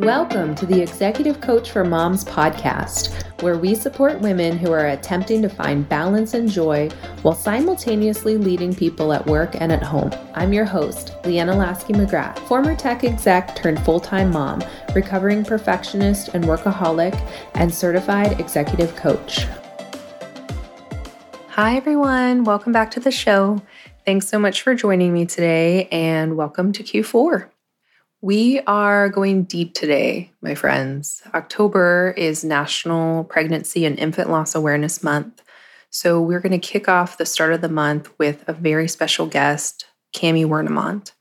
Welcome to the Executive Coach for Moms podcast, where we support women who are attempting to find balance and joy while simultaneously leading people at work and at home. I'm your host, Leanna Lasky McGrath, former tech exec turned full time mom, recovering perfectionist and workaholic, and certified executive coach. Hi, everyone. Welcome back to the show. Thanks so much for joining me today, and welcome to Q4. We are going deep today, my friends. October is National Pregnancy and Infant Loss Awareness Month. So, we're going to kick off the start of the month with a very special guest, Kami Wernimont.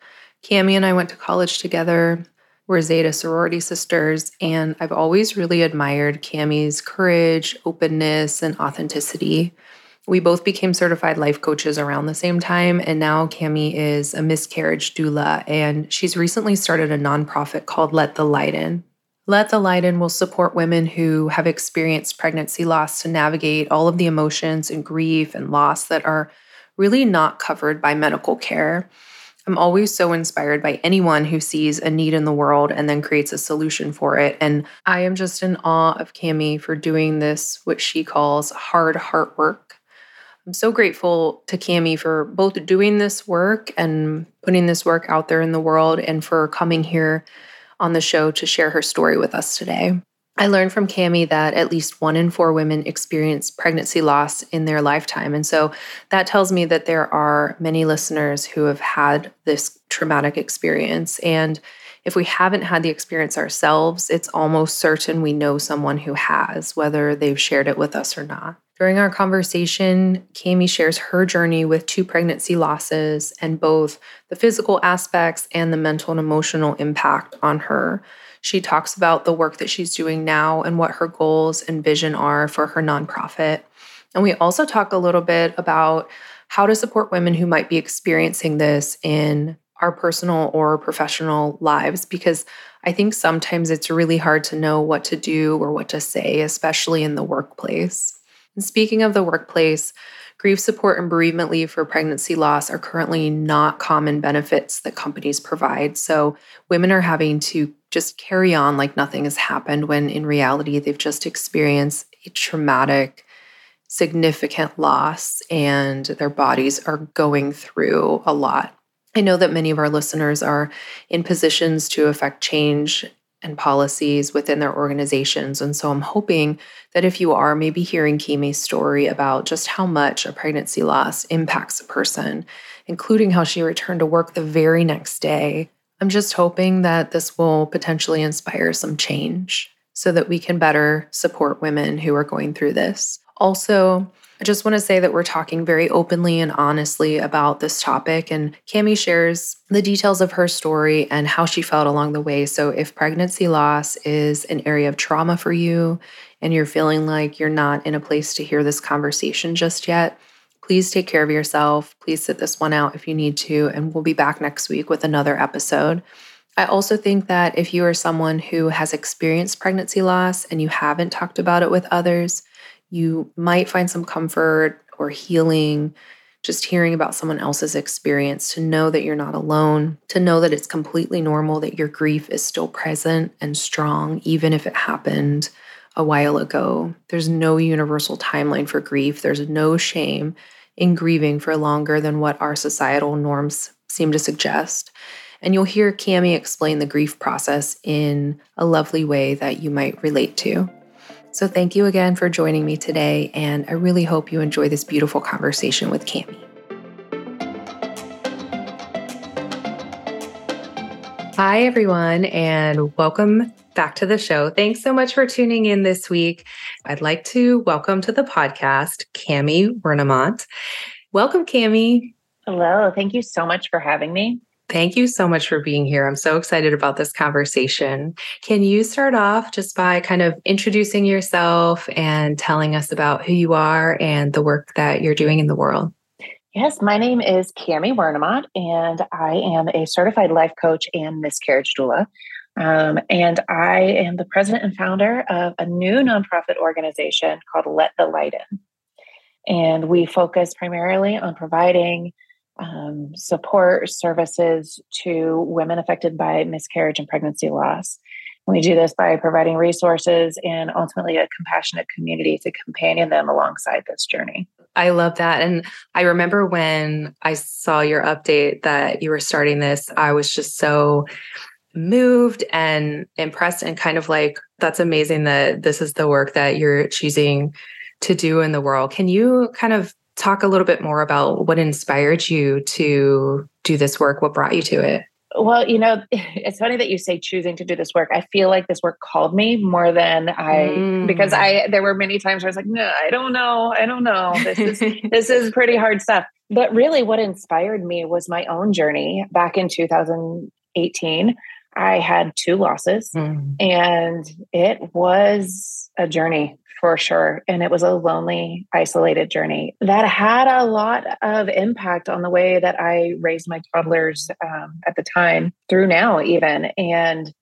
Kami and I went to college together. We're Zeta sorority sisters, and I've always really admired Kami's courage, openness, and authenticity. We both became certified life coaches around the same time, and now Kami is a miscarriage doula, and she's recently started a nonprofit called Let the Light In. Let the Light In will support women who have experienced pregnancy loss to navigate all of the emotions and grief and loss that are really not covered by medical care. I'm always so inspired by anyone who sees a need in the world and then creates a solution for it. And I am just in awe of Kami for doing this, what she calls hard heart work I'm so grateful to Kami for both doing this work and putting this work out there in the world and for coming here on the show to share her story with us today. I learned from Kami that at least one in four women experience pregnancy loss in their lifetime. And so that tells me that there are many listeners who have had this traumatic experience. And if we haven't had the experience ourselves, it's almost certain we know someone who has, whether they've shared it with us or not. During our conversation, Kami shares her journey with two pregnancy losses and both the physical aspects and the mental and emotional impact on her. She talks about the work that she's doing now and what her goals and vision are for her nonprofit. And we also talk a little bit about how to support women who might be experiencing this in our personal or professional lives because I think sometimes it's really hard to know what to do or what to say, especially in the workplace. And speaking of the workplace, grief support and bereavement leave for pregnancy loss are currently not common benefits that companies provide. So women are having to just carry on like nothing has happened when in reality they've just experienced a traumatic, significant loss and their bodies are going through a lot. I know that many of our listeners are in positions to affect change and policies within their organizations. And so I'm hoping that if you are maybe hearing Kami's story about just how much a pregnancy loss impacts a person, including how she returned to work the very next day, I'm just hoping that this will potentially inspire some change so that we can better support women who are going through this. Also, I just want to say that we're talking very openly and honestly about this topic. And Kami shares the details of her story and how she felt along the way. So, if pregnancy loss is an area of trauma for you and you're feeling like you're not in a place to hear this conversation just yet, please take care of yourself. Please sit this one out if you need to. And we'll be back next week with another episode. I also think that if you are someone who has experienced pregnancy loss and you haven't talked about it with others, you might find some comfort or healing just hearing about someone else's experience to know that you're not alone, to know that it's completely normal that your grief is still present and strong, even if it happened a while ago. There's no universal timeline for grief, there's no shame in grieving for longer than what our societal norms seem to suggest. And you'll hear Kami explain the grief process in a lovely way that you might relate to. So, thank you again for joining me today, and I really hope you enjoy this beautiful conversation with Kami. Hi, everyone, and welcome back to the show. Thanks so much for tuning in this week. I'd like to welcome to the podcast Kami Wernimont. Welcome, Kami. Hello. Thank you so much for having me. Thank you so much for being here. I'm so excited about this conversation. Can you start off just by kind of introducing yourself and telling us about who you are and the work that you're doing in the world? Yes, my name is Kami Wernimont, and I am a certified life coach and miscarriage doula. Um, and I am the president and founder of a new nonprofit organization called Let the Light In. And we focus primarily on providing um, support services to women affected by miscarriage and pregnancy loss. We do this by providing resources and ultimately a compassionate community to companion them alongside this journey. I love that. And I remember when I saw your update that you were starting this, I was just so moved and impressed and kind of like, that's amazing that this is the work that you're choosing to do in the world. Can you kind of talk a little bit more about what inspired you to do this work? What brought you to it? Well, you know, it's funny that you say choosing to do this work. I feel like this work called me more than I mm. because I there were many times where I was like, no, I don't know. I don't know. This is this is pretty hard stuff. But really what inspired me was my own journey back in 2018. I had two losses mm. and it was a journey for sure. And it was a lonely, isolated journey that had a lot of impact on the way that I raised my toddlers um, at the time, through now, even. And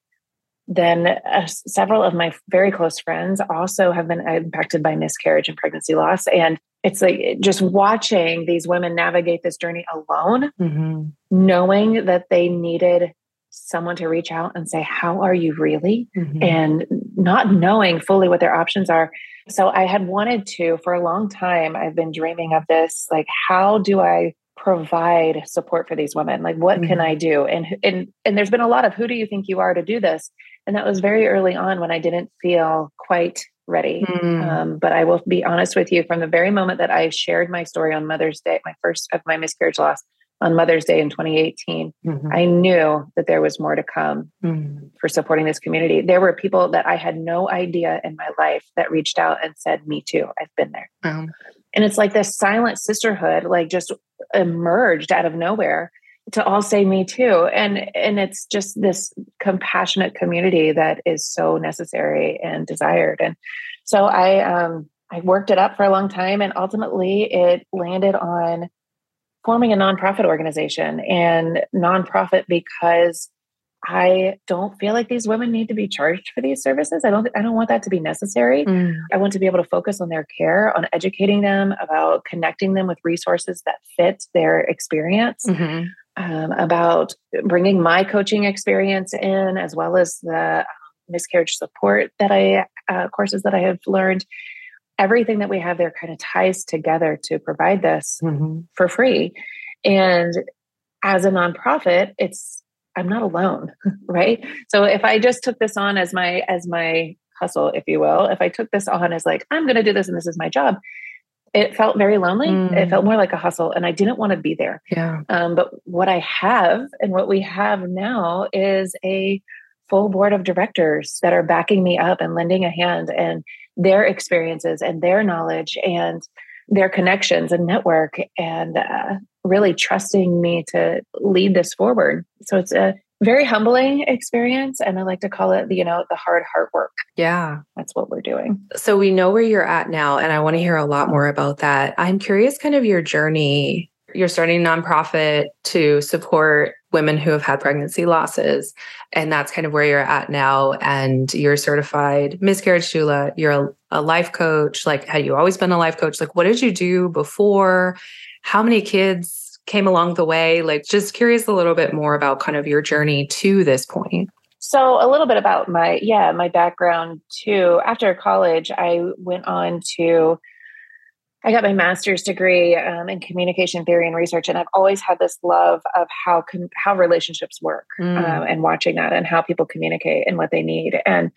then uh, several of my very close friends also have been impacted by miscarriage and pregnancy loss. And it's like just watching these women navigate this journey alone, mm-hmm. knowing that they needed someone to reach out and say, How are you really? Mm-hmm. And not knowing fully what their options are. So I had wanted to, for a long time, I've been dreaming of this like, how do I provide support for these women? Like, what mm-hmm. can I do? And, and, and there's been a lot of who do you think you are to do this? And that was very early on when I didn't feel quite ready. Mm. Um, but I will be honest with you from the very moment that I shared my story on Mother's Day, my first of my miscarriage loss, on Mother's Day in 2018, mm-hmm. I knew that there was more to come mm-hmm. for supporting this community. There were people that I had no idea in my life that reached out and said, Me too, I've been there. Um, and it's like this silent sisterhood, like just emerged out of nowhere to all say me too and and it's just this compassionate community that is so necessary and desired and so i um i worked it up for a long time and ultimately it landed on forming a nonprofit organization and nonprofit because I don't feel like these women need to be charged for these services. I don't I don't want that to be necessary. Mm. I want to be able to focus on their care, on educating them about connecting them with resources that fit their experience. Mm-hmm. Um, about bringing my coaching experience in as well as the miscarriage support that I uh, courses that I have learned everything that we have there kind of ties together to provide this mm-hmm. for free. And as a nonprofit, it's I'm not alone, right? So if I just took this on as my as my hustle, if you will, if I took this on as like I'm going to do this and this is my job, it felt very lonely. Mm. It felt more like a hustle, and I didn't want to be there. Yeah. Um, but what I have and what we have now is a full board of directors that are backing me up and lending a hand and their experiences and their knowledge and their connections and network and uh, really trusting me to lead this forward. So it's a very humbling experience and I like to call it, you know, the hard heart work. Yeah. That's what we're doing. So we know where you're at now and I want to hear a lot more about that. I'm curious kind of your journey. You're starting a nonprofit to support women who have had pregnancy losses. And that's kind of where you're at now. And you're certified miscarriage doula, you're a, a life coach. Like, had you always been a life coach? Like, what did you do before? How many kids came along the way? Like, just curious a little bit more about kind of your journey to this point. So, a little bit about my, yeah, my background too. After college, I went on to I got my master's degree um, in communication theory and research, and I've always had this love of how com- how relationships work mm. um, and watching that and how people communicate and what they need. And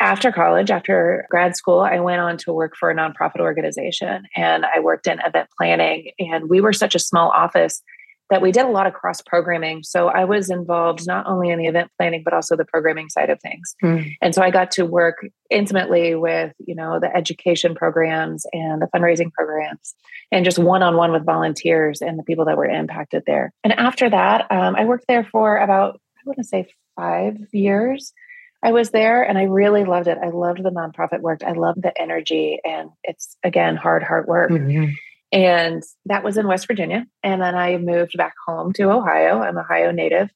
after college, after grad school, I went on to work for a nonprofit organization, and I worked in event planning. And we were such a small office that we did a lot of cross programming. So I was involved not only in the event planning, but also the programming side of things. Mm. And so I got to work intimately with, you know, the education programs and the fundraising programs and just one-on-one with volunteers and the people that were impacted there. And after that, um, I worked there for about, I want to say five years. I was there and I really loved it. I loved the nonprofit work. I loved the energy and it's again hard, hard work. Mm-hmm. And that was in West Virginia. And then I moved back home to Ohio. I'm Ohio native.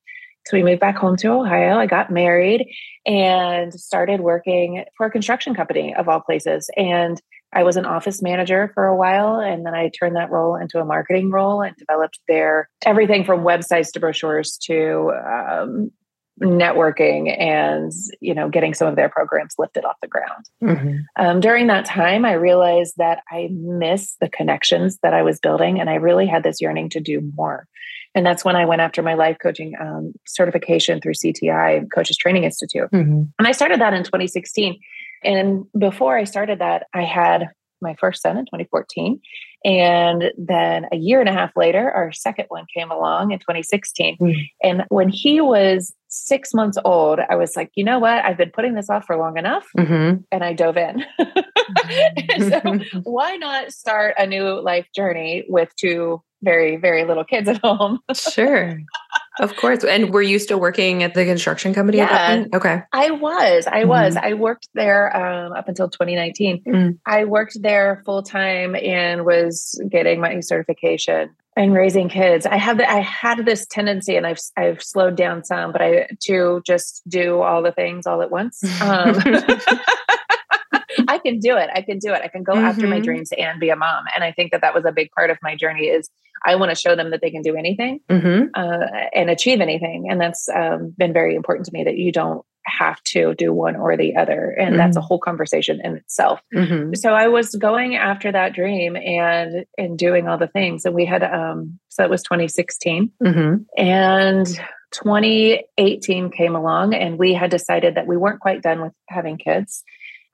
So we moved back home to Ohio. I got married and started working for a construction company of all places. And I was an office manager for a while. And then I turned that role into a marketing role and developed their everything from websites to brochures to um, networking and you know getting some of their programs lifted off the ground mm-hmm. um, during that time i realized that i miss the connections that i was building and i really had this yearning to do more and that's when i went after my life coaching um, certification through cti coaches training institute mm-hmm. and i started that in 2016 and before i started that i had my first son in 2014 and then a year and a half later, our second one came along in 2016. Mm. And when he was six months old, I was like, you know what? I've been putting this off for long enough. Mm-hmm. And I dove in. so why not start a new life journey with two very, very little kids at home? sure. Of course. And were you still working at the construction company yeah, Okay. I was. I mm-hmm. was. I worked there um, up until 2019. Mm. I worked there full time and was getting my certification and raising kids. I have I had this tendency, and I've I've slowed down some, but I to just do all the things all at once. Um, can do it. I can do it. I can go mm-hmm. after my mm-hmm. dreams and be a mom. And I think that that was a big part of my journey is I want to show them that they can do anything mm-hmm. uh, and achieve anything. And that's um, been very important to me that you don't have to do one or the other. And mm-hmm. that's a mm-hmm. whole conversation in itself. Mm-hmm. So I was going after that dream and and doing all the things. And we had um so that was 2016. Mm-hmm. And 2018 came along and we had decided that we weren't quite done with having kids.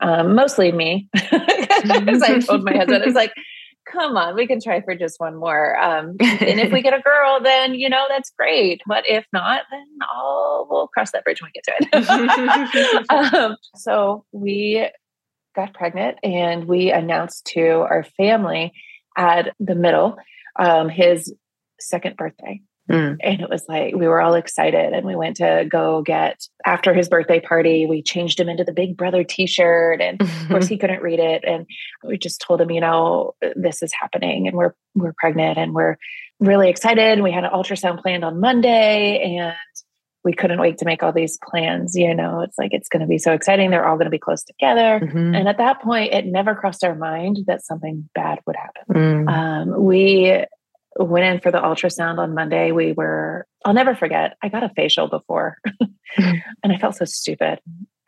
Um, mostly me. As I told my husband, it's like, come on, we can try for just one more. Um, and if we get a girl, then you know that's great. But if not, then I'll we'll cross that bridge when we get to it. um, so we got pregnant, and we announced to our family at the middle um, his second birthday. Mm. And it was like we were all excited and we went to go get after his birthday party, we changed him into the big brother t-shirt and of course he couldn't read it and we just told him, you know, this is happening and we're we're pregnant and we're really excited. We had an ultrasound planned on Monday and we couldn't wait to make all these plans. You know, it's like it's going to be so exciting. They're all going to be close together. Mm-hmm. And at that point, it never crossed our mind that something bad would happen. Mm. Um, we went in for the ultrasound on Monday. We were, I'll never forget, I got a facial before and I felt so stupid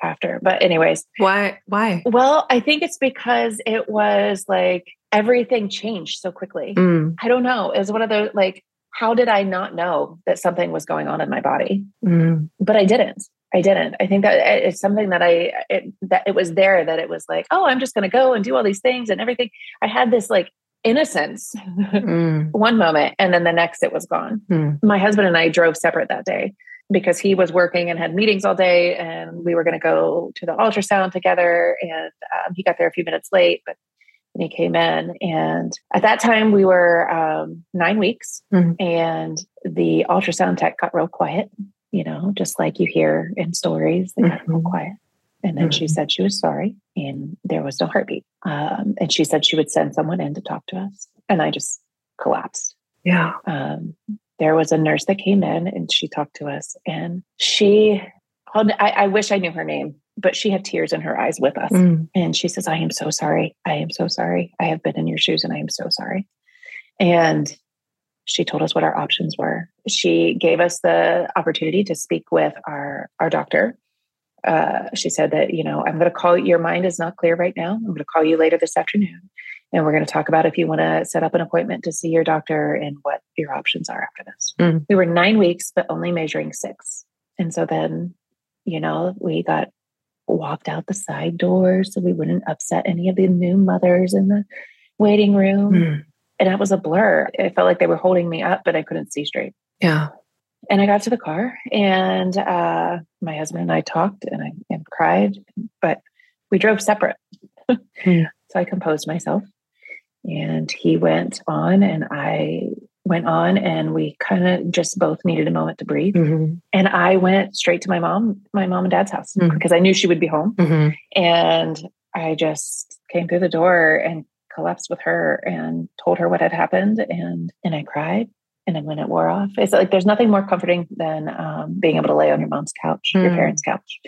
after. But, anyways. Why? Why? Well, I think it's because it was like everything changed so quickly. Mm. I don't know. It was one of those like, how did I not know that something was going on in my body? Mm. But I didn't. I didn't. I think that it's something that I it, that it was there that it was like, oh, I'm just going to go and do all these things and everything. I had this like innocence mm. one moment and then the next it was gone. Mm. My husband and I drove separate that day because he was working and had meetings all day and we were going to go to the ultrasound together and um, he got there a few minutes late but he came in and at that time we were um, nine weeks mm. and the ultrasound tech got real quiet you know just like you hear in stories they got mm-hmm. real quiet and then mm-hmm. she said she was sorry and there was no heartbeat. Um, and she said she would send someone in to talk to us. And I just collapsed. Yeah. Um, there was a nurse that came in and she talked to us and she, I, I wish I knew her name, but she had tears in her eyes with us. Mm. And she says, I am so sorry. I am so sorry. I have been in your shoes and I am so sorry. And she told us what our options were. She gave us the opportunity to speak with our, our doctor uh, she said that, you know, I'm going to call your mind is not clear right now. I'm going to call you later this afternoon. And we're going to talk about if you want to set up an appointment to see your doctor and what your options are after this. Mm. We were nine weeks, but only measuring six. And so then, you know, we got walked out the side door so we wouldn't upset any of the new mothers in the waiting room. Mm. And that was a blur. It felt like they were holding me up, but I couldn't see straight. Yeah. And I got to the car, and uh, my husband and I talked and I and cried, but we drove separate. Hmm. So I composed myself, and he went on, and I went on, and we kind of just both needed a moment to breathe. Mm-hmm. And I went straight to my mom, my mom and dad's house mm-hmm. because I knew she would be home. Mm-hmm. And I just came through the door and collapsed with her and told her what had happened, and and I cried and then when it wore off, it's like there's nothing more comforting than um, being able to lay on your mom's couch, mm. your parents' couch.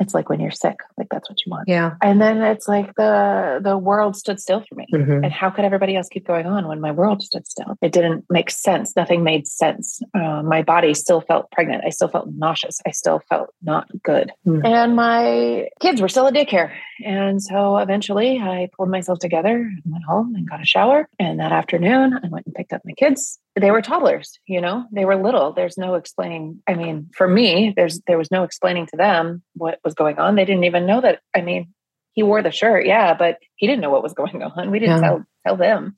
it's like when you're sick, like that's what you want. Yeah. And then it's like the the world stood still for me. Mhm. And how could everybody else keep going on when my world stood still? It didn't make sense. Nothing made sense. Uh, my body still felt pregnant. I still felt nauseous. I still felt not good. Hmm. And my kids were still at daycare. And so eventually I pulled myself together and went home and got a shower. And that afternoon, I went and picked up my kids. They were toddlers, you know, they were little. There's no explaining. I mean, for me, there's there was no explaining to them what was going on. They didn't even know that. I mean, he wore the shirt, yeah, but he didn't know what was going on. We didn't Yeah. tell tell them.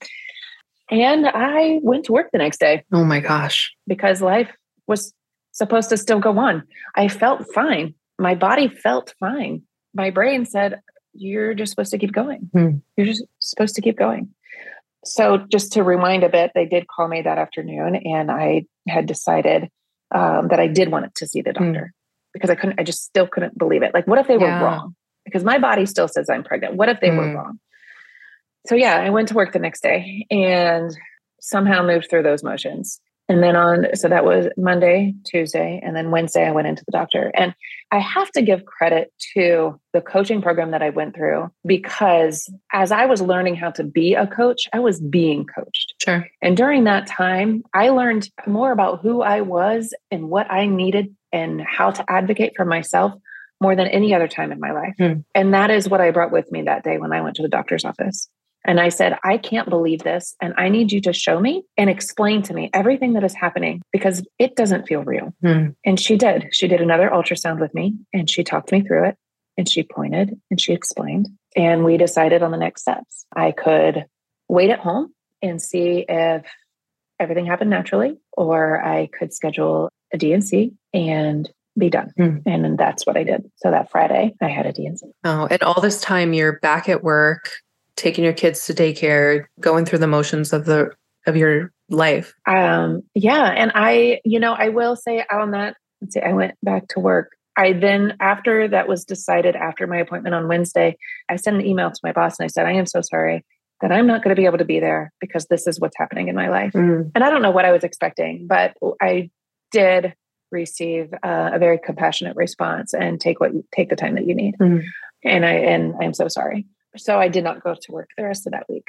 And I went to work the next day Oh my gosh. because life was supposed to still go on. I felt fine. My body felt fine. My brain said, You're just supposed to keep going. Hmm. You're just supposed to keep going. So, just to rewind a bit, they did call me that afternoon, and I had decided um, that I did want to see the Hmm. doctor because I couldn't, I just still couldn't believe it. Like, what if they were wrong? Because my body still says I'm pregnant. What if they were Hmm. wrong? So, yeah, I went to work the next day and somehow moved through those motions. And then on, so that was Monday, Tuesday, and then Wednesday, I went into the doctor. And I have to give credit to the coaching program that I went through because as I was learning how to be a coach, I was being coached. Sure. And during that time, I learned more about who I was and what I needed and how to advocate for myself more than any other time in my life. Hmm. And that is what I brought with me that day when I went to the doctor's office. And I said, I can't believe this. And I need you to show me and explain to me everything that is happening because it doesn't feel real. Hmm. And she did. She did another ultrasound with me and she talked me through it and she pointed and she explained. And we decided on the next steps. I could wait at home and see if everything happened naturally, or I could schedule a D&C and be done. Hmm. And that's what I did. So that Friday, I had a D&C. Oh, and all this time you're back at work, taking your kids to daycare, going through the motions of the of your life. Um, yeah. And I, you know, I will say on that, let's see, I went back to work. I then, after that was decided, after my appointment on Wednesday, I sent an email to my boss and I said, I am so sorry that I'm not going to be able to be there because this is what's happening in my life. Mm. And I don't know what I was expecting, but I did receive uh, a very compassionate response and take what you take the time that you need. Mm. And I and I'm so sorry. So I did not go to work the rest of that week.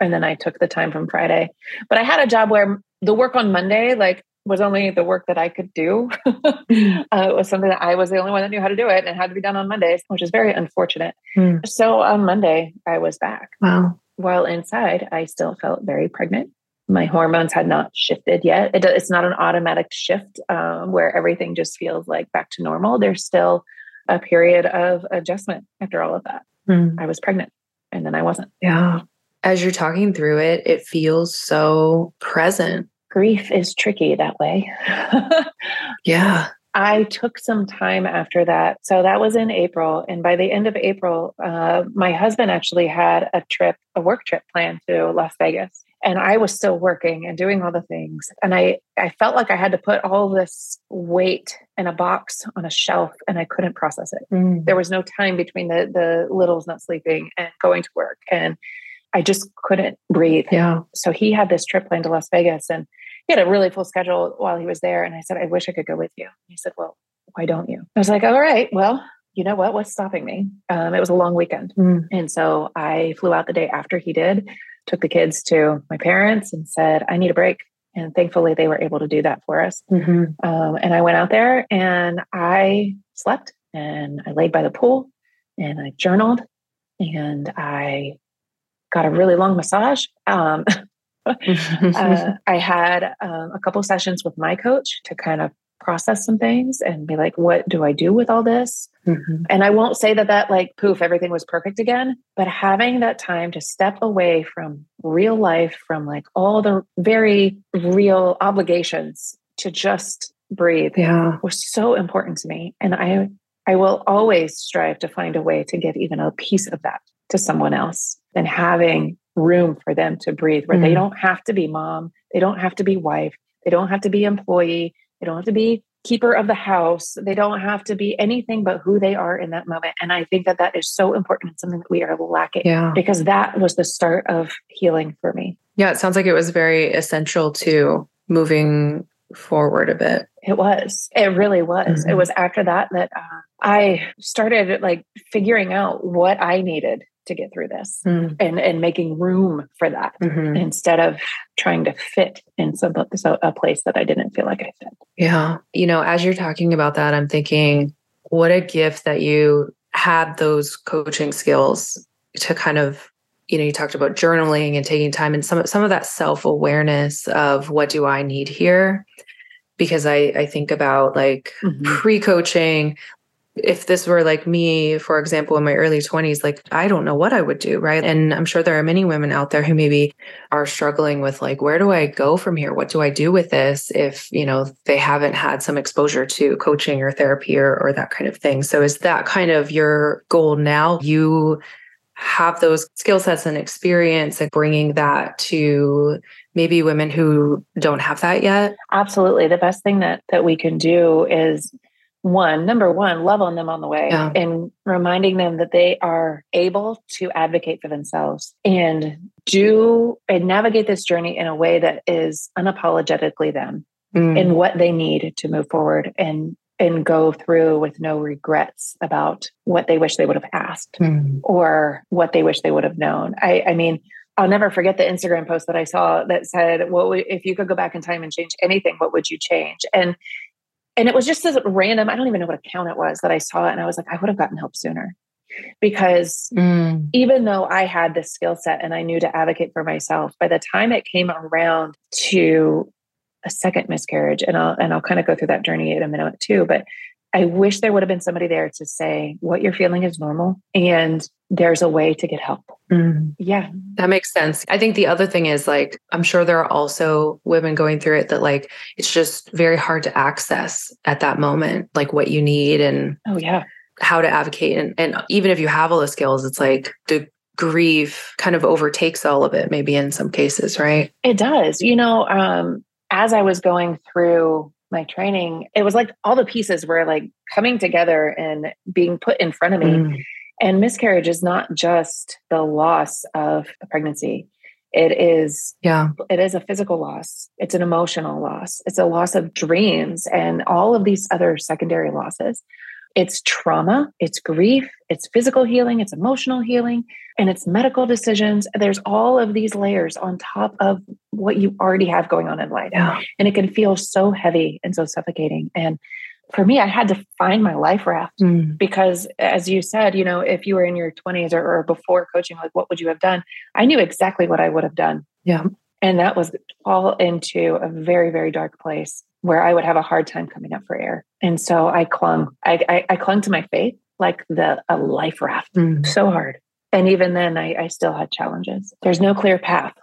And then I took the time from Friday. But I had a job where the work on Monday like was only the work that I could do. uh, it was something that I was the only one that knew how to do it and it had to be done on Mondays, which is very unfortunate. Mm. So on Monday, I was back Wow. while inside, I still felt very pregnant. My hormones had not shifted yet. It, it's not an automatic shift um, where everything just feels like back to normal. There's still a period of adjustment after all of that. Mm. I was pregnant and then I wasn't. Yeah. As you're talking through it, it feels so present. Grief is tricky that way. Yeah. I took some time after that. So that was in April. And by the end of April, uh, my husband actually had a trip, a work trip planned to Las Vegas. And I was still working and doing all the things. And I, I felt like I had to put all this weight in a box on a shelf and I couldn't process it. Mm. There was no time between the, the littles not sleeping and going to work. And I just couldn't breathe Yeah. so he had this trip planned to Las Vegas and he had a really full schedule while he was there. And I said, I wish I could go with you. He said, Well, why don't you? I was like, All right, well, you know what? What's stopping me? Um, it was a long weekend. Mm. And so I flew out the day after he did, took the kids to my parents and said, I need a break. And thankfully, they were able to do that for us. Mhm. Um, and I went out there and I slept and I laid by the pool and I journaled and I got a really long massage. Um, uh, I had um, a couple sessions with my coach to kind of process some things and be like, what do I do with all this? Mhm. And I won't say that that like poof, everything was perfect again, but having that time to step away from real life, from like all the very real obligations to just breathe Yeah. was so important to me. And I I will always strive to find a way to give even a piece of that to someone else and having room for them to breathe where they Mm. don't have to be mom, they don't have to be wife, they don't have to be employee, they don't have to be keeper of the house, they don't have to be anything but who they are in that moment. And I think that that is so important. It's something that we are lacking Yeah. because that was the start of healing for me. Yeah. It sounds like it was very essential to moving forward a bit. It was. It really was. Mm-hmm. It was after that that uh, I started like figuring out what I needed to get through this mm. and and making room for that mm-hmm. instead of trying to fit in some so a place that I didn't feel like I fit. Yeah. You know, as you're talking about that, I'm thinking what a gift that you had those coaching skills to kind of you know you talked about journaling and taking time and some some of that self-awareness of what do I need here because I I think about like mm-hmm. pre-coaching if this were like me, for example, in my early 20s, like I don't know what I would do. Right. And I'm sure there are many women out there who maybe are struggling with like, where do I go from here? What do I do with this if, you know, they haven't had some exposure to coaching or therapy or, or that kind of thing? So is that kind of your goal now? You have those skill sets and experience and bringing that to maybe women who don't have that yet? Absolutely. The best thing that that we can do is one, number one, love on them on the way yeah. and reminding them that they are able to advocate for themselves and do and navigate this journey in a way that is unapologetically them mm. in what they need to move forward and and go through with no regrets about what they wish they would have asked mm. or what they wish they would have known. I, I mean, I'll never forget the Instagram post that I saw that said, "What would, if you could go back in time and change anything? What would you change?" And and it was just as random. I don't even know what account it was that I saw it, and I was like, I would have gotten help sooner because mm. even though I had this skill set and I knew to advocate for myself, by the time it came around to a second miscarriage, and I'll and I'll kind of go through that journey in a minute too, but I wish there would have been somebody there to say what you're feeling is normal and there's a way to get help. Mm. Yeah. That makes sense. I think the other thing is like, I'm sure there are also women going through it that like, it's just very hard to access at that moment, like what you need and oh, yeah, how to advocate. And, and even if you have all the skills, it's like the grief kind of overtakes all of it, maybe in some cases, right? It does. You know, um, as I was going through my training, it was like all the pieces were like coming together and being put in front of me. Mm. And miscarriage is not just the loss of a pregnancy. It is yeah. It is a physical loss. It's an emotional loss. It's a loss of dreams and all of these other secondary losses. It's trauma, it's grief, it's physical healing, it's emotional healing, and it's medical decisions. There's all of these layers on top of what you already have going on in life. Yeah. And it can feel so heavy and so suffocating. And for me, I had to find my life raft mm. because, as you said, you know, if you were in your 20s or, or before coaching, like what would you have done? I knew exactly what I would have done. Yeah. And that was fall into a very, very dark place where I would have a hard time coming up for air. And so I clung, I, I, I clung to my faith like the a life raft mm. so hard. And even then I, I still had challenges. There's no clear path.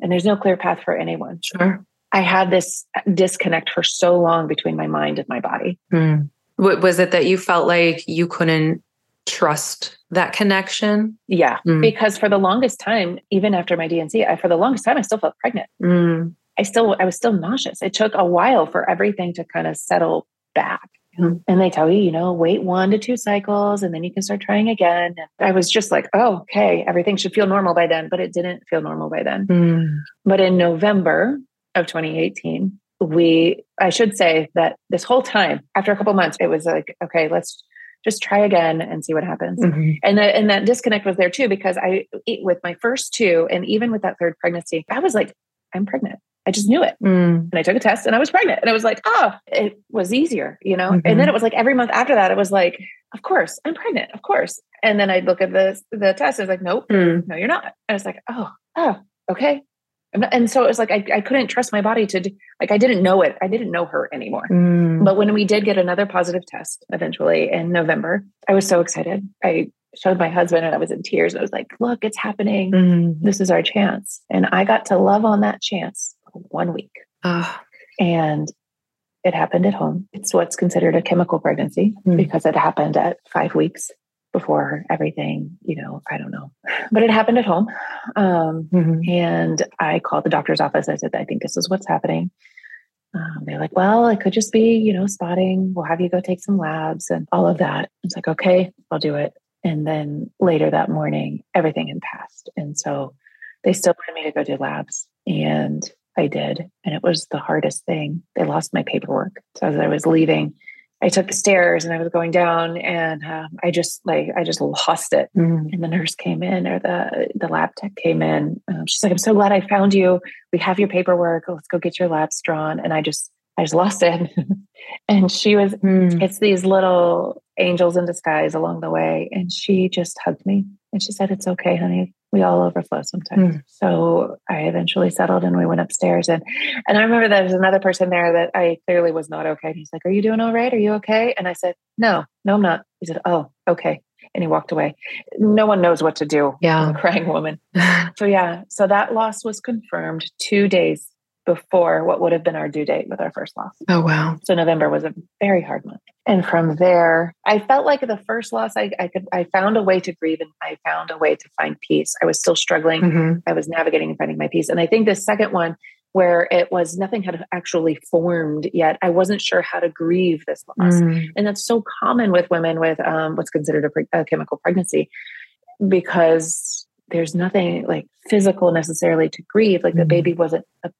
And there's no clear path for anyone. Sure. I had this disconnect for so long between my mind and my body. Mm. Was it that you felt like you couldn't trust that connection? Yeah, mm. because for the longest time, even after my D&C, I, for the longest time, I still felt pregnant. Mm. I still, I was still nauseous. It took a while for everything to kind of settle back. Mm. And they tell you, you know, wait one to two cycles and then you can start trying again. And I was just like, oh, okay, everything should feel normal by then, but it didn't feel normal by then. Mm. But in November of 2018, we, I should say that this whole time, after a couple months, it was like, okay, let's just try again and see what happens. Mm-hmm. And that and that disconnect was there too because I with my first two and even with that third pregnancy, I was like, I'm pregnant. I just knew it. Mm. And I took a test and I was pregnant. And I was like, oh, it was easier, you know? Mm-hmm. And then it was like every month after that, it was like, of course, I'm pregnant, of course. And then I'd look at the the test. I was like, nope, mm. no, you're not. I was like, oh, oh, okay. And so it was like I, I couldn't trust my body to like I didn't know it. I didn't know her anymore. Mm. But when we did get another positive test eventually in November, I was so excited. I showed my husband and I was in tears. I was like, look, it's happening. Mm. This is our chance. And I got to love on that chance one week. Oh. And it happened at home. It's what's considered a chemical pregnancy mm. because it happened at five weeks before everything, you know, I don't know. But it happened at home. Um, mm-hmm. And I called the doctor's office. I said, I think this is what's happening. Um, they're like, well, it could just be, you know, spotting. We'll have you go take some labs and all of that. It's like, okay, I'll do it. And then later that morning, everything had passed. And so they still wanted me to go do labs. And I did. And it was the hardest thing. They lost my paperwork. So as I was leaving, I took the stairs and I was going down and um, I just like, I just lost it. Mm. And the nurse came in or the, the lab tech came in. Um, she's like, I'm so glad I found you. We have your paperwork. Let's go get your labs drawn. And I just, I just lost it. and she was, mm. it's these little angels in disguise along the way. And she just hugged me and she said, It's okay, honey we all overflow sometimes. Mm. So I eventually settled and we went upstairs and and I remember there was another person there that I clearly was not okay. He's like, Are you doing all right? Are you okay? And I said, No, no, I'm not. He said, Oh, okay. And he walked away. No one knows what to do. Yeah. crying woman. so yeah. So that loss was confirmed two days before what would have been our due date with our first loss. Oh, wow. So November was a very hard month. And from there, I felt like the first loss, I, I could, I found a way to grieve and I found a way to find peace. I was still struggling. Mm-hmm. I was navigating and finding my peace. And I think the second one, where it was nothing had actually formed yet. I wasn't sure how to grieve this loss. Mm. And that's so common with women with um, what's considered a, pre- a chemical pregnancy because there's nothing like physical necessarily to grieve. Like mm. the baby wasn't a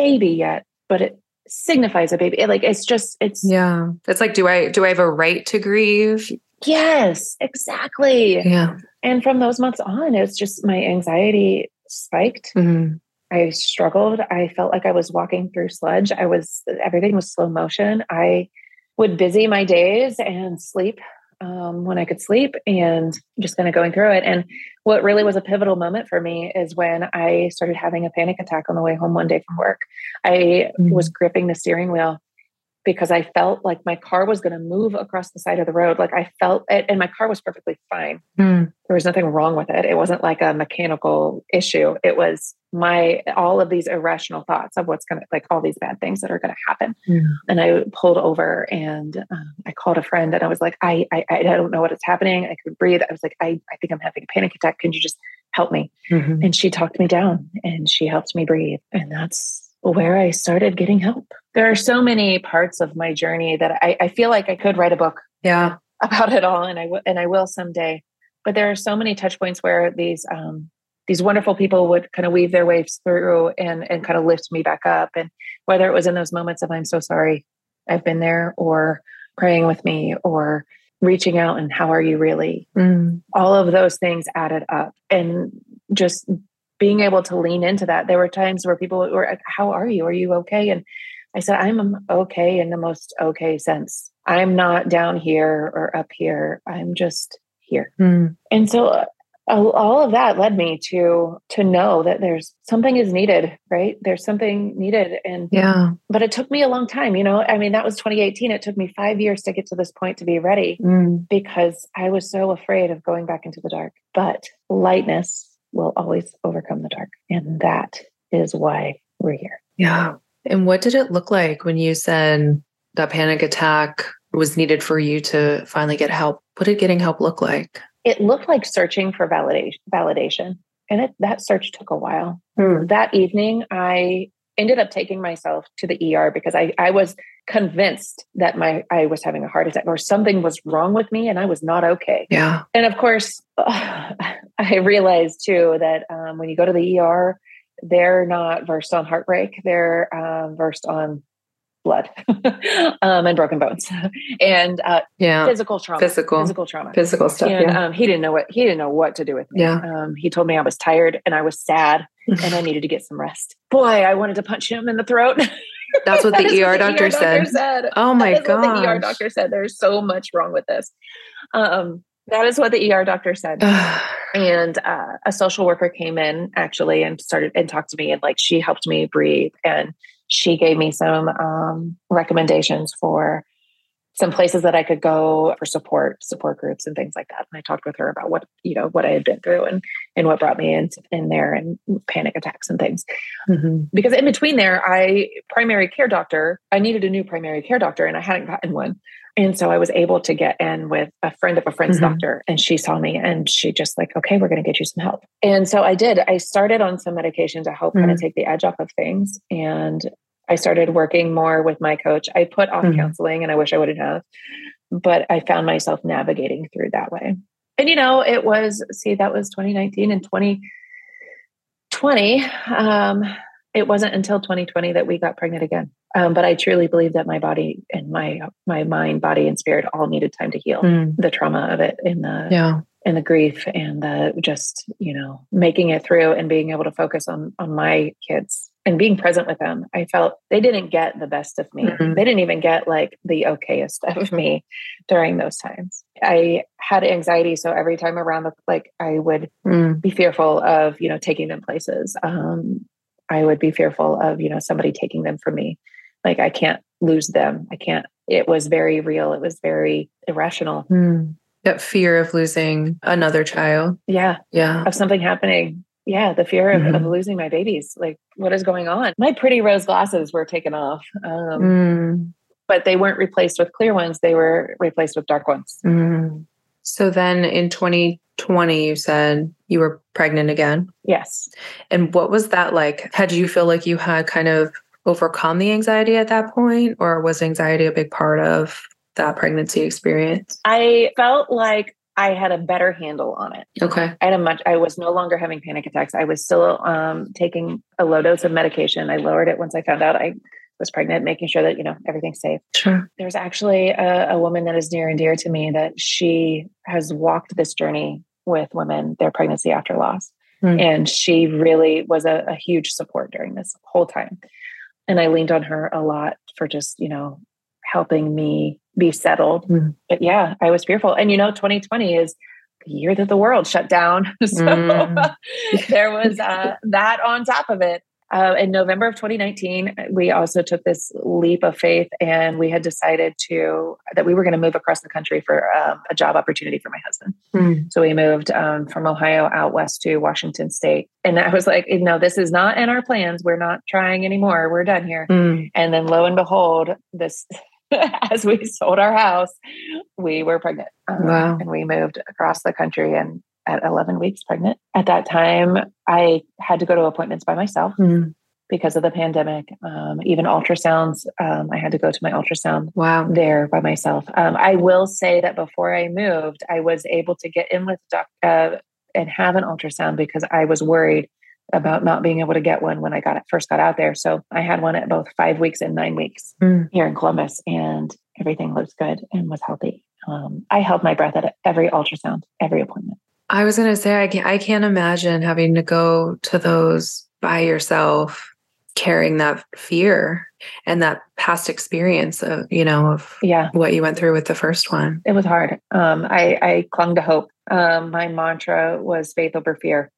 baby yet, but it signifies a baby. It, like it's just it's yeah. It's like do I do I have a right to grieve? Yes, exactly. Yeah. And from those months on, it's just my anxiety spiked. Mm-hmm. I struggled. I felt like I was walking through sludge. I was everything was slow motion. I would busy my days and sleep um, when I could sleep and just kind of going through it. And what really was a pivotal moment for me is when I started having a panic attack on the way home one day from work. I mm-hmm. was gripping the steering wheel because I felt like my car was going to move across the side of the road. Like I felt it, and my car was perfectly fine. Mm. There was nothing wrong with it. It wasn't like a mechanical issue. It was my all of these irrational thoughts of what's going to like all these bad things that are going to happen. Mm. And I pulled over and um, I called a friend and I was like, I, I I don't know what is happening. I could breathe. I was like, I I think I'm having a panic attack. Can you just help me? Mm-hmm. And she talked me down and she helped me breathe. And that's where I started getting help. There are so many parts of my journey that I, I feel like I could write a book. Yeah. About it all, and I w- and I will someday. But there are so many touch points where these um, these wonderful people would kind of weave their ways through and and kind of lift me back up. And whether it was in those moments of I'm so sorry, I've been there, or praying with me, or reaching out and how are you really? Mm. All of those things added up, and just being able to lean into that. There were times where people were, like, How are you? Are you okay? And I said, I'm okay in the most okay sense. I'm not down here or up here. I'm just here. Mm. And so uh, all of that led me to to know that there's something is needed right there's something needed and yeah but it took me a long time you know i mean that was 2018 it took me five years to get to this point to be ready mm. because i was so afraid of going back into the dark but lightness will always overcome the dark. And that is why we're here. Yeah. And what did it look like when you said that panic attack was needed for you to finally get help? What did getting help look like? It looked like searching for validation. Validation, and it, that search took a while. Mm. That evening, I ended up taking myself to the ER because I, I was convinced that my I was having a heart attack or something was wrong with me and I was not okay. Yeah. And of course, uh, I realized too that um, when you go to the ER, they're not versed on heartbreak. They're um, versed on blood um, and broken bones and uh, yeah, physical trauma, physical, physical trauma, physical stuff. And yeah. um, he didn't know what he didn't know what to do with me. Yeah. Um, he told me I was tired and I was sad and I needed to get some rest. Boy, I wanted to punch him in the throat. That's what, that the, ER what the doctor, ER said. doctor said. Oh my god! The ER doctor said there's so much wrong with this. Um, that is what the ER doctor said. and uh, a social worker came in actually and started and talked to me and like she helped me breathe and she gave me some um, recommendations for some places that I could go for support, support groups and things like that. And I talked with her about what, you know, what I had been through and, and what brought me in, in there and panic attacks and things. Mm-hmm. Because in between there, I primary care doctor, I needed a new primary care doctor and I hadn't gotten one. And so I was able to get in with a friend of a friend's mm-hmm. doctor and she saw me and she just like, okay, we're going to get you some help. And so I did. I started on some medication to help mm-hmm. kind of take the edge off of things. And I started working more with my coach. I put off mm-hmm. counseling and I wish I wouldn't have, but I found myself navigating through that way. And, you know, it was, see, that was 2019 and 2020. Um, it wasn't until 2020 that we got pregnant again. Um, but I truly believe that my body and my my mind, body, and spirit all needed time to heal mm. the trauma of it and the yeah and the grief and the just you know making it through and being able to focus on on my kids and being present with them i felt they didn't get the best of me mm-hmm. they didn't even get like the okayest of me during those times i had anxiety so every time around the like i would mm. be fearful of you know taking them places um i would be fearful of you know somebody taking them from me like i can't lose them i can't it was very real it was very irrational mm that fear of losing another child. Yeah. Yeah. Of something happening. Yeah. The fear of, mm-hmm. of losing my babies. Like, what is going on? My pretty rose glasses were taken off. Um, mm. But they weren't replaced with clear ones. They were replaced with dark ones. Mm. So then in 2020, you said you were pregnant again. Yes. And what was that like? Had you feel like you had kind of overcome the anxiety at that point, or was anxiety a big part of that pregnancy experience? I felt like I had a better handle on it. Okay. I had a much I was no longer having panic attacks. I was still um, taking a low dose of medication. I lowered it once I found out I was pregnant, making sure that, you know, everything's safe. Sure. There's actually a, a woman that is near and dear to me that she has walked this journey with women, their pregnancy after loss. Mm. And she really was a, a huge support during this whole time. And I leaned on her a lot for just, you know, helping me be settled. Mm. But yeah, I was fearful. And you know, 2020 is the year that the world shut down. so mm. there was uh, that on top of it. Uh, in November of 2019, we also took this leap of faith, and we had decided to that we were going to move across the country for um, a job opportunity for my husband. Mm. So we moved um, from Ohio out west to Washington State, and I was like, "No, this is not in our plans. We're not trying anymore. We're done here." Mm. And then, lo and behold, this as we sold our house, we were pregnant. Um, wow. And we moved across the country and at 11 weeks pregnant. At that time, I had to go to appointments by myself mm. because of the pandemic. Um, even ultrasounds, um, I had to go to my ultrasound wow. there by myself. Um, I will say that before I moved, I was able to get in with doc uh, and have an ultrasound because I was worried about not being able to get one when I got it first got out there. So I had one at both five weeks and nine weeks mm. here in Columbus, and everything looks good and was healthy. Um, I held my breath at every ultrasound, every appointment. I was going to say, I can't, I can't imagine having to go to those by yourself, carrying that fear and that past experience of, you know, of yeah. what you went through with the first one. It was hard. Um, I, I clung to hope. Um, my mantra was faith over fear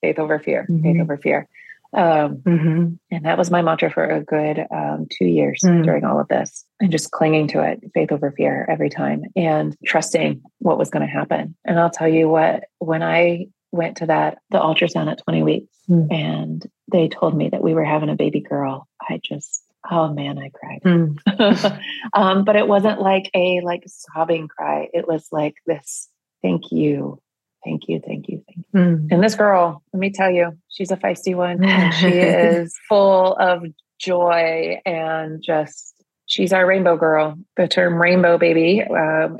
faith over fear, mm-hmm. faith over fear. Um, mm-hmm. And that was my mantra for a good um, two years mm. during all of this, and just clinging to it, faith over fear every time, and trusting what was going to happen. And I'll tell you what, when I went to that, the ultrasound at 20 weeks, mm. and they told me that we were having a baby girl, I just, oh man, I cried. Mm. um, but it wasn't like a like sobbing cry. It was like this, thank you Thank you, thank you, thank you. Mm. And this girl, let me tell you, she's a feisty one. And she is full of joy and just, she's our rainbow girl. The term rainbow baby um,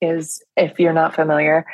is, if you're not familiar,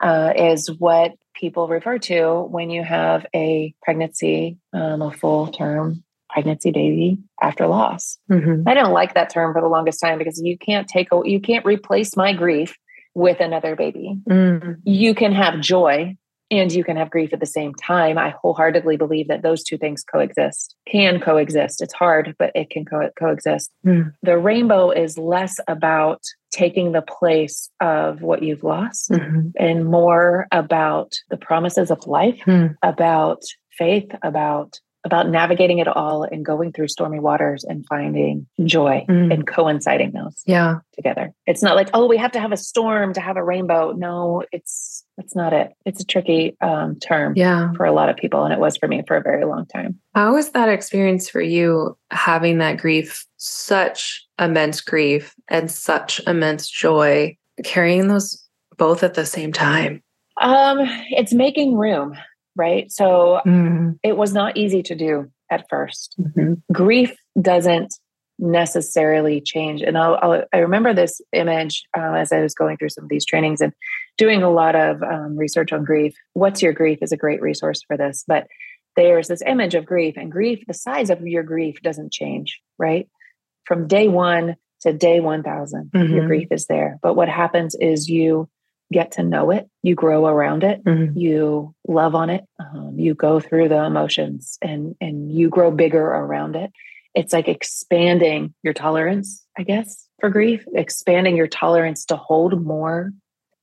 uh, is what people refer to when you have a pregnancy, um, a full term pregnancy baby after loss. Mm-hmm. I don't like that term for the longest time because you can't take a, you can't replace my grief with another baby. Mm. You can have joy and you can have grief at the same time. I wholeheartedly believe that those two things coexist, can coexist. It's hard, but it can co- coexist. Mm. The rainbow is less about taking the place of what you've lost mm-hmm. and more about the promises of life, mm. about faith, about about navigating it all and going through stormy waters and finding joy mm. and coinciding those yeah. together. It's not like oh we have to have a storm to have a rainbow. No it's that's not it. It's a tricky um, term yeah. for a lot of people and it was for me for a very long time. How was that experience for you having that grief such immense grief and such immense joy carrying those both at the same time? Um it's making room right? So mm-hmm. it was not easy to do at 1st mm-hmm. Grief doesn't necessarily change. And I'll, I'll, i remember this image uh, as I was going through some of these trainings and doing a lot of um, research on grief. What's Your Grief is a great resource for this. But there's this image of grief, and grief, the size of your grief doesn't change, right? From day one to day 1000, mm-hmm. your grief is there. But what happens is you get to know it, you grow around it, mm-hmm. you love on it, um, you go through the emotions and and you grow bigger around it. It's like expanding your tolerance, I guess, for grief, expanding your tolerance to hold more.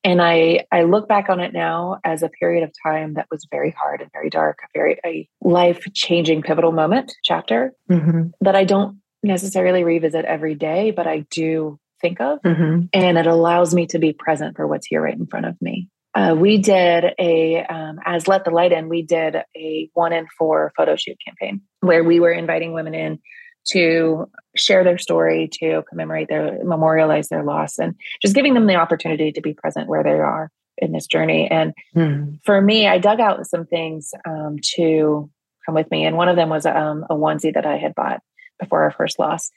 And I I look back on it now as a period of time that was very hard and very dark, a very a life changing pivotal moment chapter mm-hmm. that I don't necessarily revisit every day, but I do think of. Mm-hmm. And it allows me to be present for what's here right in front of me. Uh, we did a, um, as Let the Light In, we did a one in four photo shoot campaign where we were inviting women in to share their story, to commemorate their, memorialize their loss, and just giving them the opportunity to be present where they are in this journey. And mm. for me, I dug out some things um, to come with me. And one of them was um, a onesie that I had bought before our first loss.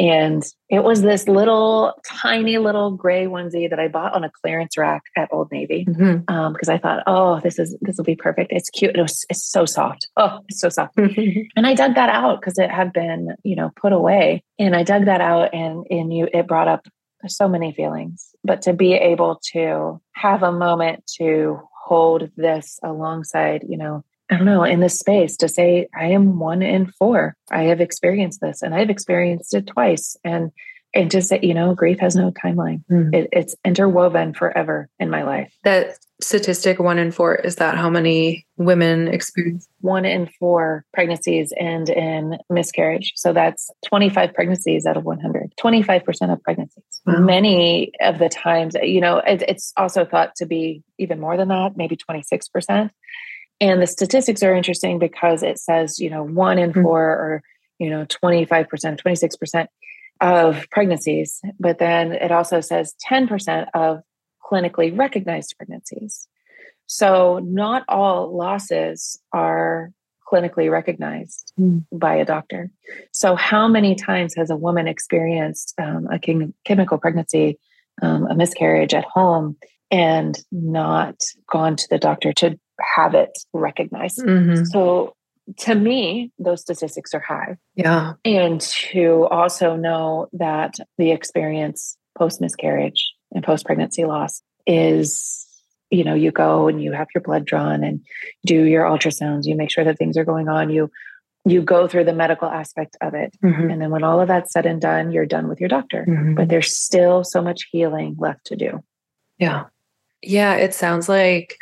And it was this little tiny little gray onesie that I bought on a clearance rack at Old Navy because mm-hmm. um, I thought, oh, this is this will be perfect. It's cute. It was, it's so soft. Oh, it's so soft. and I dug that out because it had been, you know, put away. And I dug that out, and and you it brought up so many feelings. But to be able to have a moment to hold this alongside, you know, I don't know, in this space to say, I am one in four. I have experienced this and I've experienced it twice. And and to say, you know, grief has no timeline. Mm. It, it's interwoven forever in my life. That statistic, one in four, is that how many women experience? One in four pregnancies end in miscarriage. So that's 25 pregnancies out of 100, 25% of pregnancies. Wow. Many of the times, you know, it, it's also thought to be even more than that, maybe 26%. And the statistics are interesting because it says, you know, one in mm-hmm. four or, you know, 25%, 26% of pregnancies. But then it also says 10% of clinically recognized pregnancies. So not all losses are clinically recognized mm. by a doctor. So, how many times has a woman experienced um, a chemical pregnancy, um, a miscarriage at home, and not gone to the doctor to have it recognized. Mm-hmm. So to me, those statistics are high. Yeah. And to also know that the experience post miscarriage and post pregnancy loss is, you know, you go and you have your blood drawn and do your ultrasounds, you make sure that things are going on, you you go through the medical aspect of it. Mm-hmm. And then when all of that's said and done, you're done with your doctor. Mm-hmm. But there's still so much healing left to do. Yeah. Yeah. It sounds like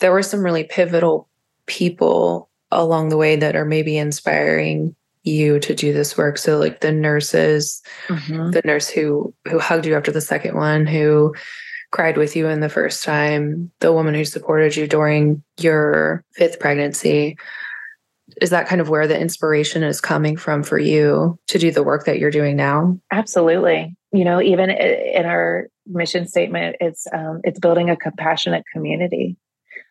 there were some really pivotal people along the way that are maybe inspiring you to do this work. So like the nurses mm-hmm. the nurse who who hugged you after the second one who cried with you in the first time the woman who supported you during your fifth pregnancy. Is that kind of where the inspiration is coming from for you to do the work that you're doing now? Absolutely. You know even in our mission statement it's um, it's building a compassionate community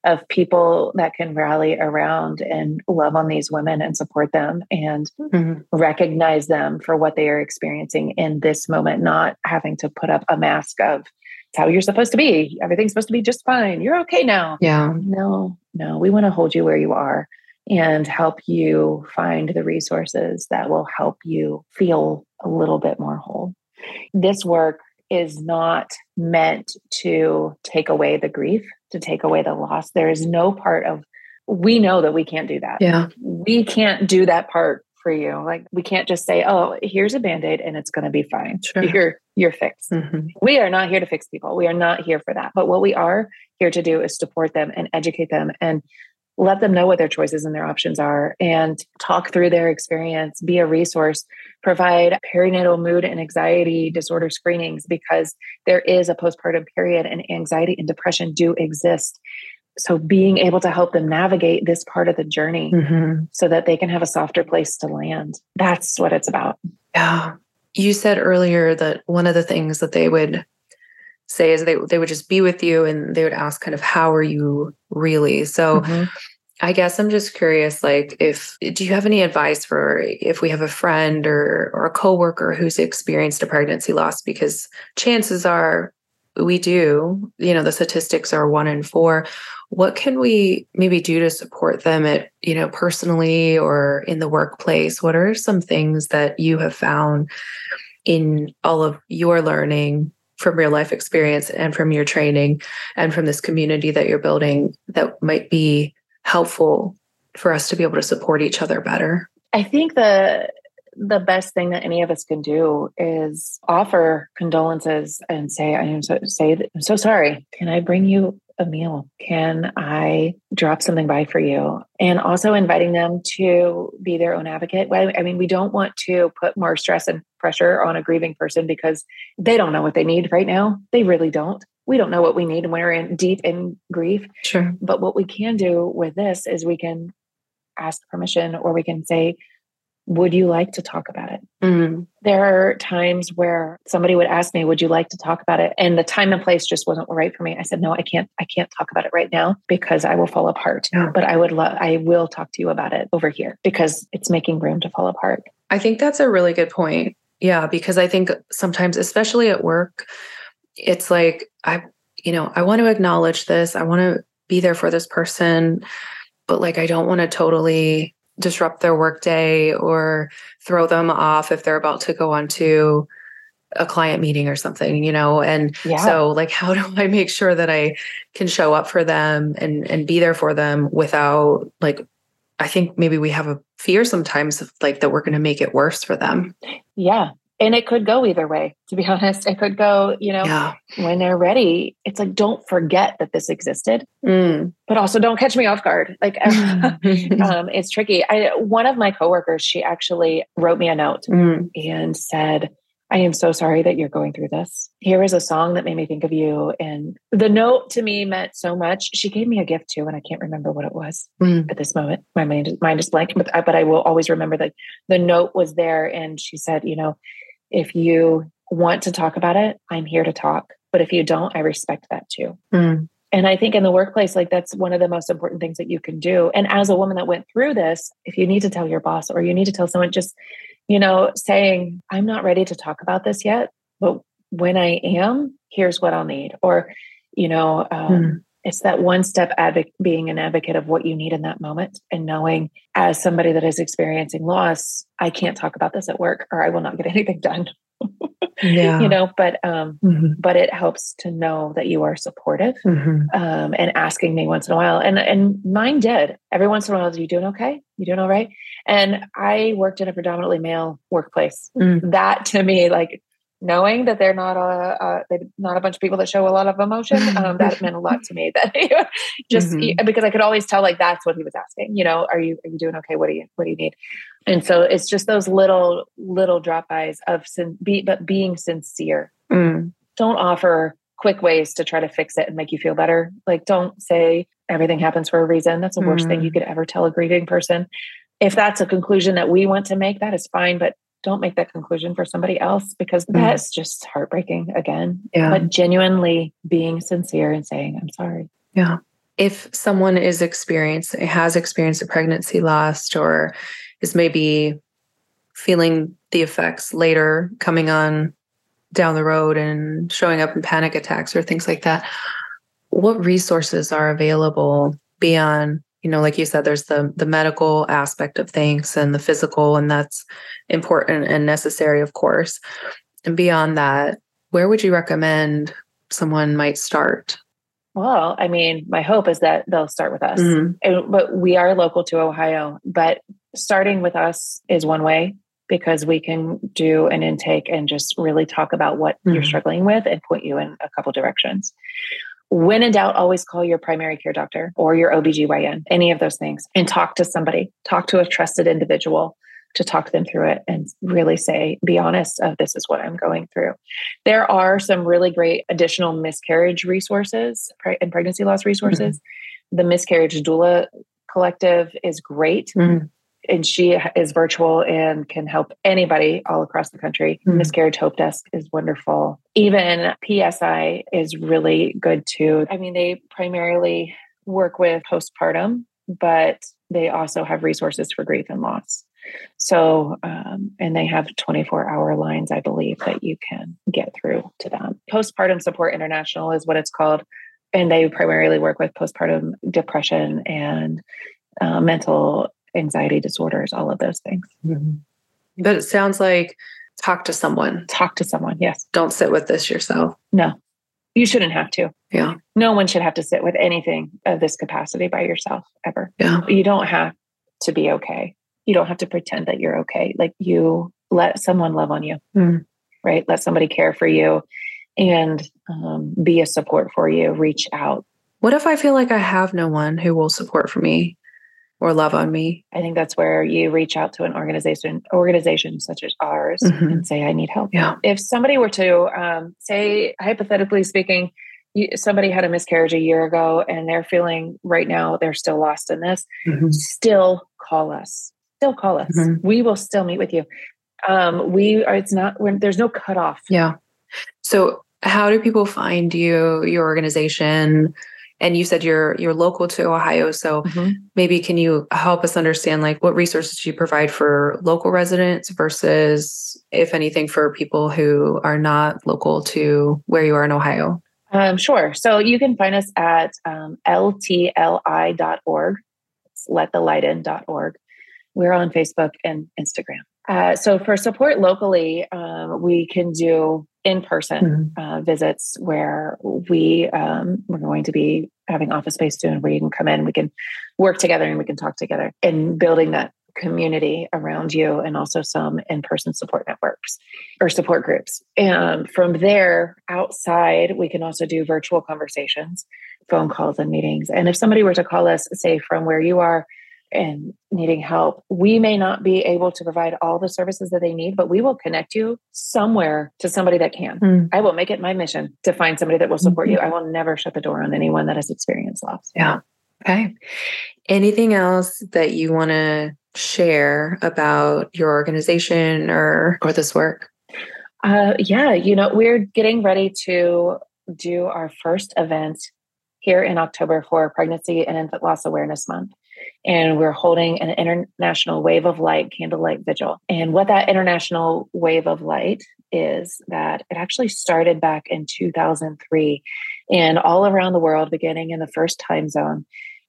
of people that can rally around and love on these women and support them and mm-hmm. recognize them for what they are experiencing in this moment, not having to put up a mask of it's how you're supposed to be. Everything's supposed to be just fine. You're okay now. Yeah. No, no, we want to hold you where you are and help you find the resources that will help you feel a little bit more whole. This work is not meant to take away the grief, to take away the loss. There is no part of, we know that we can't do that. Yeah. We can't do that part for you. Like we can't just say, oh, here's a band-aid and it's going to be fine. Sure. You're, you're fixed. Mm-hmm. We are not here to fix people. We are not here for that. But what we are here to do is support them and educate them and let them know what their choices and their options are and talk through their experience, be a resource, provide perinatal mood and anxiety disorder screenings because there is a postpartum period and anxiety and depression do exist. So, being able to help them navigate this part of the journey mm-hmm. so that they can have a softer place to land. That's what it's about. Yeah. You said earlier that one of the things that they would say is they they would just be with you and they would ask kind of how are you really so mm-hmm. I guess I'm just curious like if do you have any advice for if we have a friend or or a coworker who's experienced a pregnancy loss because chances are we do, you know, the statistics are one in four. What can we maybe do to support them at, you know, personally or in the workplace? What are some things that you have found in all of your learning from real life experience and from your training and from this community that you're building that might be helpful for us to be able to support each other better? I think the the best thing that any of us can do is offer condolences and say, I am so say I'm so sorry. Can I bring you a meal? Can I drop something by for you? And also inviting them to be their own advocate. I mean, we don't want to put more stress and pressure on a grieving person because they don't know what they need right now. They really don't. We don't know what we need when we're in deep in grief. Sure. But what we can do with this is we can ask permission or we can say, would you like to talk about it? Mm. There are times where somebody would ask me, would you like to talk about it? And the time and place just wasn't right for me. I said, no, I can't, I can't talk about it right now because I will fall apart. Yeah. But I would love, I will talk to you about it over here because it's making room to fall apart. I think that's a really good point. Yeah. Because I think sometimes, especially at work, it's like, I, you know, I want to acknowledge this. I want to be there for this person, but like, I don't want to totally disrupt their workday or throw them off if they're about to go on to a client meeting or something, you know? And yeah. so like how do I make sure that I can show up for them and and be there for them without like I think maybe we have a fear sometimes of like that we're going to make it worse for them. Yeah and it could go either way to be honest it could go you know yeah. when they're ready it's like don't forget that this existed mm. but also don't catch me off guard like um, it's tricky I, one of my coworkers she actually wrote me a note mm. and said I am so sorry that you're going through this. Here is a song that made me think of you. And the note to me meant so much. She gave me a gift too, and I can't remember what it was mm. at this moment. My mind is, mind is blank, but I, but I will always remember that the note was there. And she said, you know, if you want to talk about it, I'm here to talk. But if you don't, I respect that too. Mm. And I think in the workplace, like that's one of the most important things that you can do. And as a woman that went through this, if you need to tell your boss or you need to tell someone, just, you know, saying, I'm not ready to talk about this yet, but when I am, here's what I'll need. Or, you know, um, mm it's that one step advocate being an advocate of what you need in that moment and knowing as somebody that is experiencing loss i can't talk about this at work or i will not get anything done yeah. you know but um mm-hmm. but it helps to know that you are supportive mm-hmm. um and asking me once in a while and and mine did every once in a while are you doing okay you doing all right and i worked in a predominantly male workplace mm. that to me like knowing that they're not a, they're not a bunch of people that show a lot of emotion um, that meant a lot to me that just mm-hmm. because i could always tell like that's what he was asking you know are you are you doing okay what do you what do you need and so it's just those little little drop eyes of sin be, but being sincere mm. don't offer quick ways to try to fix it and make you feel better like don't say everything happens for a reason that's the worst mm. thing you mm. could ever tell a grieving person if that's a conclusion that we want to make that is fine but don't make that conclusion for somebody else because mm. that's just heartbreaking again. Yeah. But genuinely being sincere and saying, I'm sorry. Yeah. If someone is experienced, has experienced a pregnancy loss or is maybe feeling the effects later coming on down the road and showing up in panic attacks or things like that, what resources are available beyond you know like you said there's the the medical aspect of things and the physical and that's important and necessary of course and beyond that where would you recommend someone might start well i mean my hope is that they'll start with us mm-hmm. and, but we are local to ohio but starting with us is one way because we can do an intake and just really talk about what mm-hmm. you're struggling with and point you in a couple directions when in doubt, always call your primary care doctor or your OBGYN, any of those things, and talk to somebody, talk to a trusted individual to talk them through it and really say, be honest of this is what I'm going through. There are some really great additional miscarriage resources and pregnancy loss resources. Mm-hmm. The miscarriage doula collective is great. Mm-hmm and she is virtual and can help anybody all across the country. Mm-hmm. Miscarriage Hope Desk is wonderful. Even PSI is really good too. I mean, they primarily work with postpartum, but they also have resources for grief and loss. So, um, and they have 24 hour lines, I believe, that you can get through to them. Postpartum Support International is what it's called. And they primarily work with postpartum depression and uh, mental anxiety disorders, all of those things. Mm-hmm. But it sounds like talk to someone. Talk to someone, yes. Don't sit with this yourself. No, you shouldn't have to. Yeah. No one should have to sit with anything of this capacity by yourself ever. Yeah. You don't have to be okay. You don't have to pretend that you're okay. Like you let someone love on you, mm. right? Let somebody care for you and um, be a support for you. Reach out. What if I feel like I have no one who will support for me? Or love on me. I think that's where you reach out to an organization, organization such as ours, mm-hmm. and say, "I need help." Yeah. If somebody were to um, say, hypothetically speaking, you, somebody had a miscarriage a year ago, and they're feeling right now they're still lost in this, mm-hmm. still call us. Still call us. Mm-hmm. We will still meet with you. Um, we are. It's not. When there's no cutoff. Yeah. So, how do people find you? Your organization? And you said you're you're local to ohio so mm-hmm. maybe can you help us understand like what resources do you provide for local residents versus if anything for people who are not local to where you are in ohio? Um, sure. So you can find us at um, ltli.org it's letthelightin.org we're on facebook and instagram. Uh, so for support locally um, we can do in-person mm-hmm. uh, visits where we um, we're going to be having office space soon where you can come in we can work together and we can talk together and building that community around you and also some in-person support networks or support groups and from there outside we can also do virtual conversations phone calls and meetings and if somebody were to call us say from where you are and needing help, we may not be able to provide all the services that they need, but we will connect you somewhere to somebody that can. Mm. I will make it my mission to find somebody that will support mm-hmm. you. I will never shut the door on anyone that has experienced loss. Yeah. Okay. Anything else that you want to share about your organization or or this work? Uh, yeah, you know, we're getting ready to do our first event here in October for Pregnancy and Infant Loss Awareness Month and we're holding an international wave of light candlelight vigil. And what that international wave of light is that it actually started back in 2003 and all around the world, beginning in the first time zone.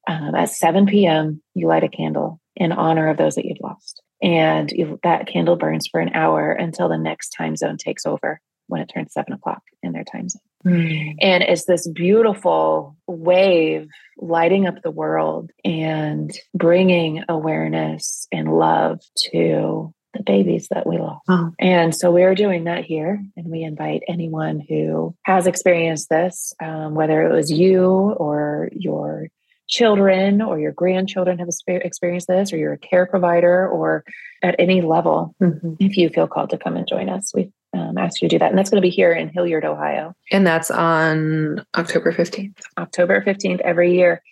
Um, at 7 p.m., you light a candle in honor of those that you've lost. And you, that candle burns for an hour until the next time zone takes over when it turns seven o'clock in their time zone. Mm. And it's this beautiful wave lighting up the world and bringing awareness and love to the babies that we lost. Oh. And so we're doing that here. And we invite anyone who has experienced this, um, whether it was you or your children or your grandchildren have experienced this, or you're a care provider, or at any level, mm-hmm. if you feel called to come and join us, we um, ask you to do that. And that's going to be here in Hilliard, Ohio. And that's on October 15th. October 15th every year.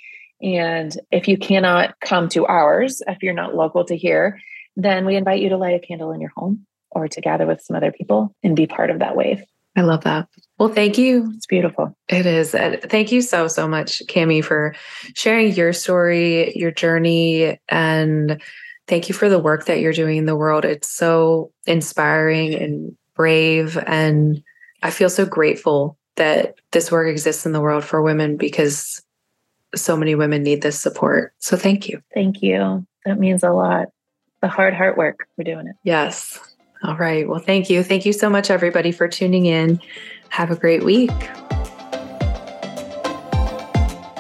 And if you cannot come to ours, if you're not local to here, then we invite you to light a candle in your home or to gather with some other people and be part of that wave. I love that. Well, thank you. It's beautiful. It is. And Thank you so, so much, Kami, for sharing your story, your journey, and thank you for the work that you're doing in the world. It's so inspiring and brave. And I feel so grateful that this work exists in the world for women because so many women need this support. So thank you. Thank you. That means a lot. The hard, hard work. We're doing it. Yes. All right. Well, thank you. Thank you so much, everybody, for tuning in. Have a great week.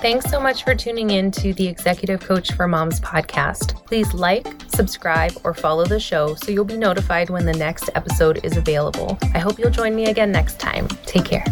Thanks so much for tuning in to the Executive Coach for Moms podcast. Please like, subscribe, or follow the show so you'll be notified when the next episode is available. I hope you'll join me again next time. Take care.